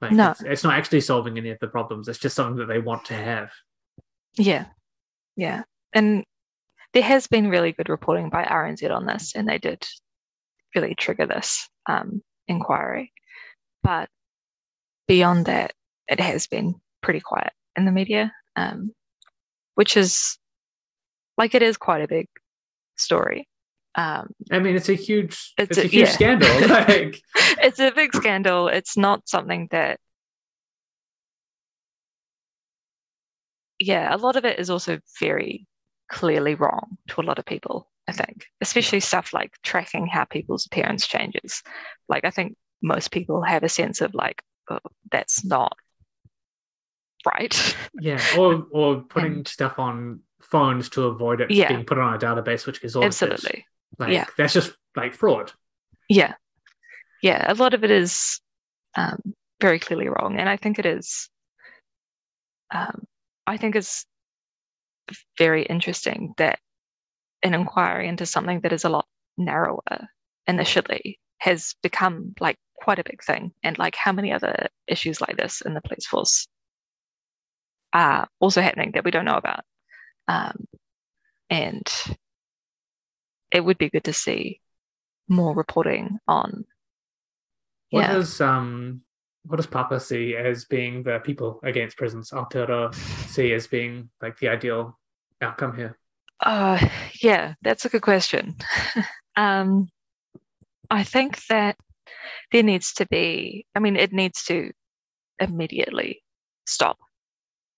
Like No. it's, it's not actually solving any of the problems. It's just something that they want to have. yeah, yeah, and there has been really good reporting by RNZ on this, and they did really trigger this um, inquiry. But beyond that, it has been pretty quiet in the media, um, which is like it is quite a big story. Um, I mean, it's a huge, It's it's, a- a, huge yeah. scandal. Like, it's a big scandal. It's not something that, yeah, a lot of it is also very clearly wrong to a lot of people, I think, especially stuff like tracking how people's appearance changes. Like, I think most people have a sense of like, oh, that's not right. yeah, or or putting stuff on phones to avoid it Yeah. being put on a database, which is audited. Absolutely. Like Yeah. that's just like fraud. Yeah. Yeah. A lot of it is um, very clearly wrong. And I think it is, um, I think it's very interesting that an inquiry into something that is a lot narrower initially has become like quite a big thing. And like how many other issues like this in the police force are also happening that we don't know about. Um, and it would be good to see more reporting on What Yeah. does um what does Papa see as being the people against prisons? Aotearoa see as being like the ideal outcome here. Uh, yeah, that's a good question. um, I think that there needs to be, I mean, it needs to immediately stop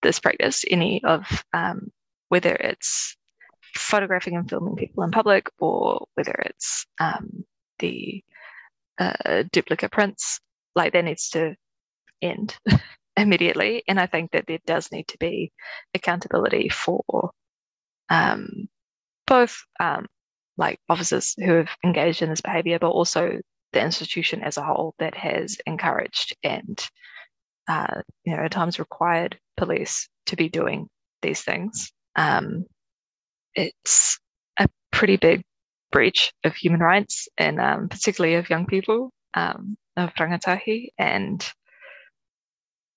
this practice, any of um, whether it's photographing and filming people in public or whether it's um, the uh, duplicate prints, like that needs to end immediately. And I think that there does need to be accountability for um, both um, like officers who have engaged in this behavior, but also the institution as a whole that has encouraged and uh, you know at times required police to be doing these things. Um, it's a pretty big breach of human rights and um, particularly of young people um, of rangatahi and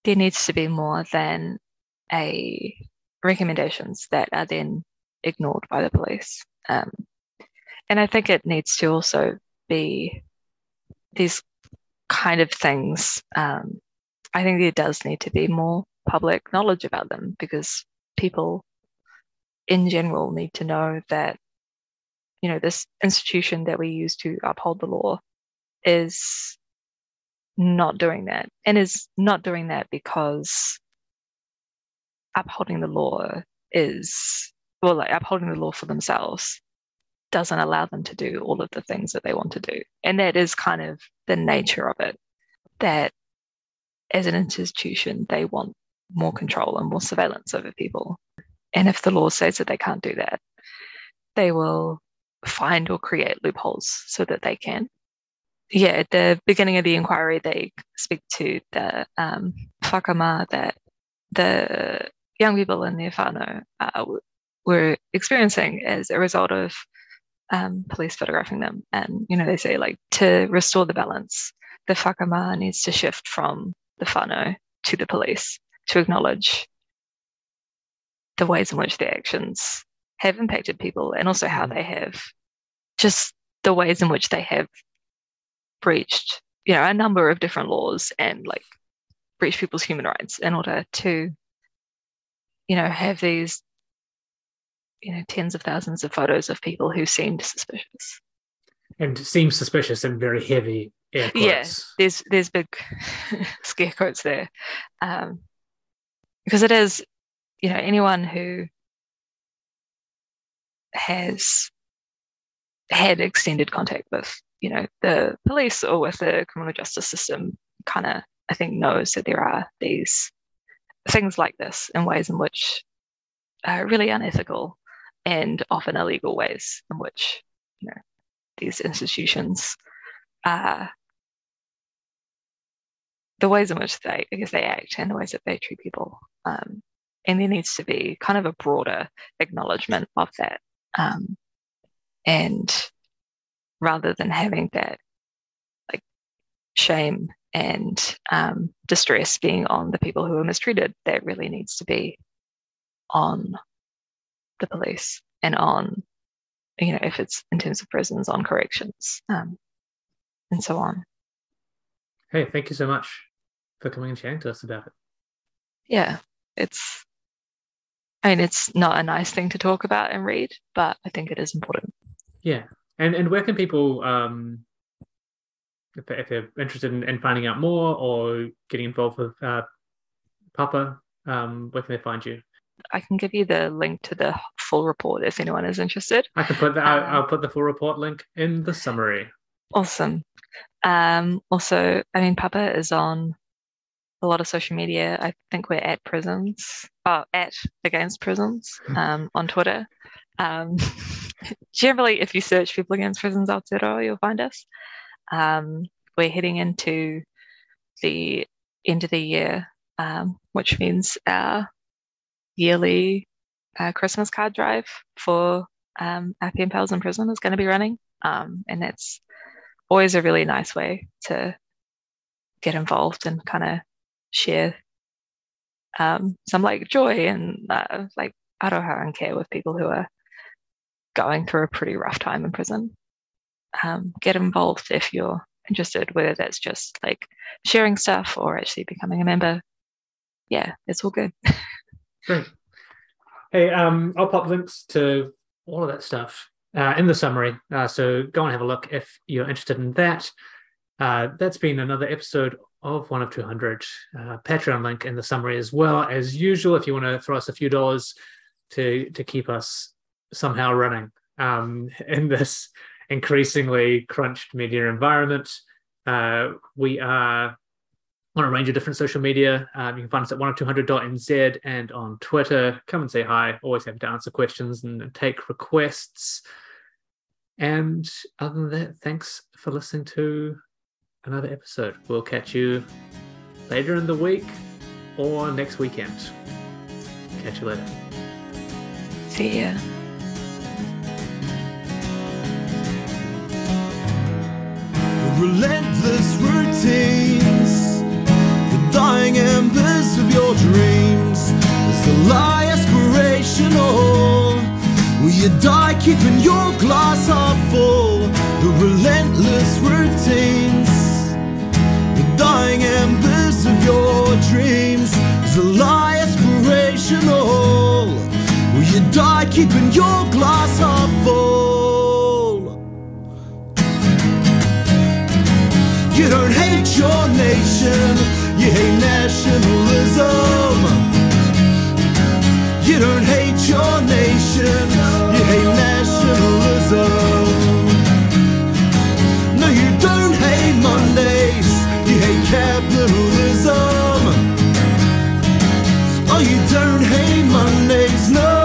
there needs to be more than a recommendations that are then ignored by the police. Um, and I think it needs to also be these kind of things. Um, I think there does need to be more public knowledge about them because people in general need to know that, you know, this institution that we use to uphold the law is not doing that and is not doing that because upholding the law is well like upholding the law for themselves doesn't allow them to do all of the things that they want to do. And that is kind of the nature of it that as an institution they want more control and more surveillance over people and if the law says that they can't do that they will find or create loopholes so that they can yeah, at the beginning of the inquiry, they speak to the um, whakama that the young people in the whānau uh, were experiencing as a result of um, police photographing them. And, you know, they say, like, to restore the balance, the whakama needs to shift from the whānau to the police to acknowledge the ways in which their actions have impacted people and also how Mhm. they have just the ways in which they have breached you know a number of different laws and like breached people's human rights in order to, you know, have these, you know, tens of thousands of photos of people who seemed suspicious. And seems suspicious and very heavy air quotes. Yeah, there's there's big scare quotes there, um, because it is, you know, anyone who has had extended contact with, you know, the police or with the criminal justice system kind of I think knows that there are these things like this in ways in which are really unethical and often illegal ways in which you know these institutions uh, the ways in which they guess they act and the ways that they treat people. Um, and there needs to be kind of a broader acknowledgement of that. Um, and rather than having that like shame and um, distress being on the people who are mistreated, that really needs to be on the police and on, you know, if it's in terms of prisons, on corrections, um, and so on. Hey, thank you so much for coming and sharing to us about it. Yeah, it's, I mean, it's not a nice thing to talk about and read, but I think it is important. Yeah. And and where can people um if, if they're interested in, in finding out more or getting involved with uh, Papa, um, where can they find you? I can give you the link to the full report if anyone is interested. I can put that. Um, I'll put the full report link in the summary. Awesome. Um, also, I mean, Papa is on a lot of social media. I think we're at prisons, oh, at against prisons um, on Twitter. Um, generally, if you search people against prisons Aotearoa, you'll find us. Um, we're heading into the end of the year, um, which means our yearly uh, Christmas card drive for um, our pen pals in prison is going to be running. Um, and that's always a really nice way to get involved and kind of share um, some like joy and uh, like aroha and care with people who are going through a pretty rough time in prison um, get involved if you're interested, whether that's just like sharing stuff or actually becoming a member. Yeah, it's all good. Great. Hey, um, I'll pop links to all of that stuff uh, in the summary. Uh, so go and have a look if you're interested in that. Uh, that's been another episode of One of 200. Uh, Patreon link in the summary as well. As usual, if you want to throw us a few dollars to to keep us somehow running um, in this increasingly crunched media environment. Uh, we are on a range of different social media. Um, you can find us at 1of200.nz and on Twitter. Come and say hi. Always happy to answer questions and take requests. And other than that, thanks for listening to another episode. We'll catch you later in the week or next weekend. Catch you later. See ya. relentless routines, the dying embers of your dreams. Is the lie aspirational? Will you die keeping your glass half full? The relentless routines, the embers of your dreams. Is the lie aspirational? Will you die keeping your glass half full? You don't hate your nation, you hate nationalism. You don't hate your nation, you hate nationalism. capitalism. Oh, you turn hate Mondays, no.